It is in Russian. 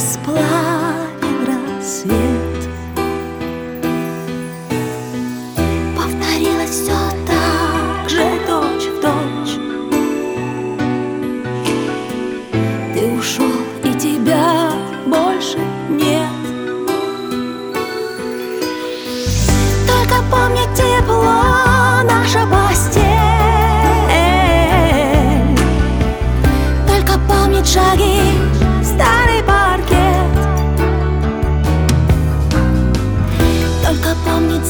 нас плакать. Только помнит